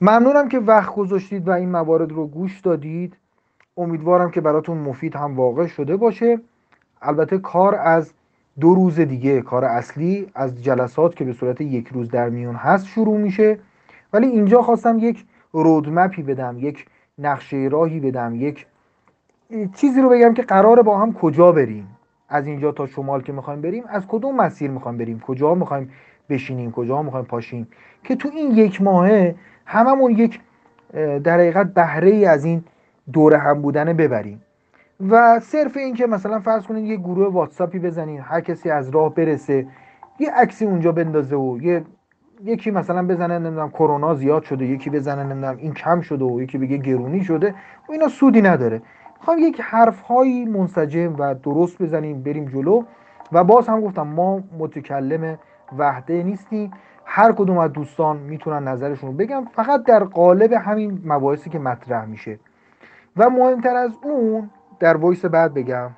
ممنونم که وقت گذاشتید و این موارد رو گوش دادید. امیدوارم که براتون مفید هم واقع شده باشه. البته کار از دو روز دیگه کار اصلی از جلسات که به صورت یک روز در میون هست شروع میشه. ولی اینجا خواستم یک رودمپی بدم یک نقشه راهی بدم یک چیزی رو بگم که قراره با هم کجا بریم. از اینجا تا شمال که می‌خوایم بریم از کدوم مسیر می‌خوایم بریم؟ کجا می‌خوایم بشینیم؟ کجا می‌خوایم پاشیم؟ که تو این یک ماهه هممون یک در حقیقت بهره ای از این دوره هم بودن ببریم. و صرف این که مثلا فرض کنید یه گروه واتساپی بزنین هر کسی از راه برسه یه عکسی اونجا بندازه و یه یکی مثلا بزنه نمی‌دونم کرونا زیاد شده یکی بزنه نمی‌دونم این کم شده و یکی بگه گرونی شده و اینا سودی نداره. می‌خوام یک حرف هایی منسجم و درست بزنیم بریم جلو. و باز هم گفتم ما متکلم وحده نیستیم هر کدوم از دوستان می‌تونن نظرشون رو بگم. فقط در قالب همین مباحثی که مطرح میشه. و مهمتر از اون در وایس بعد بگم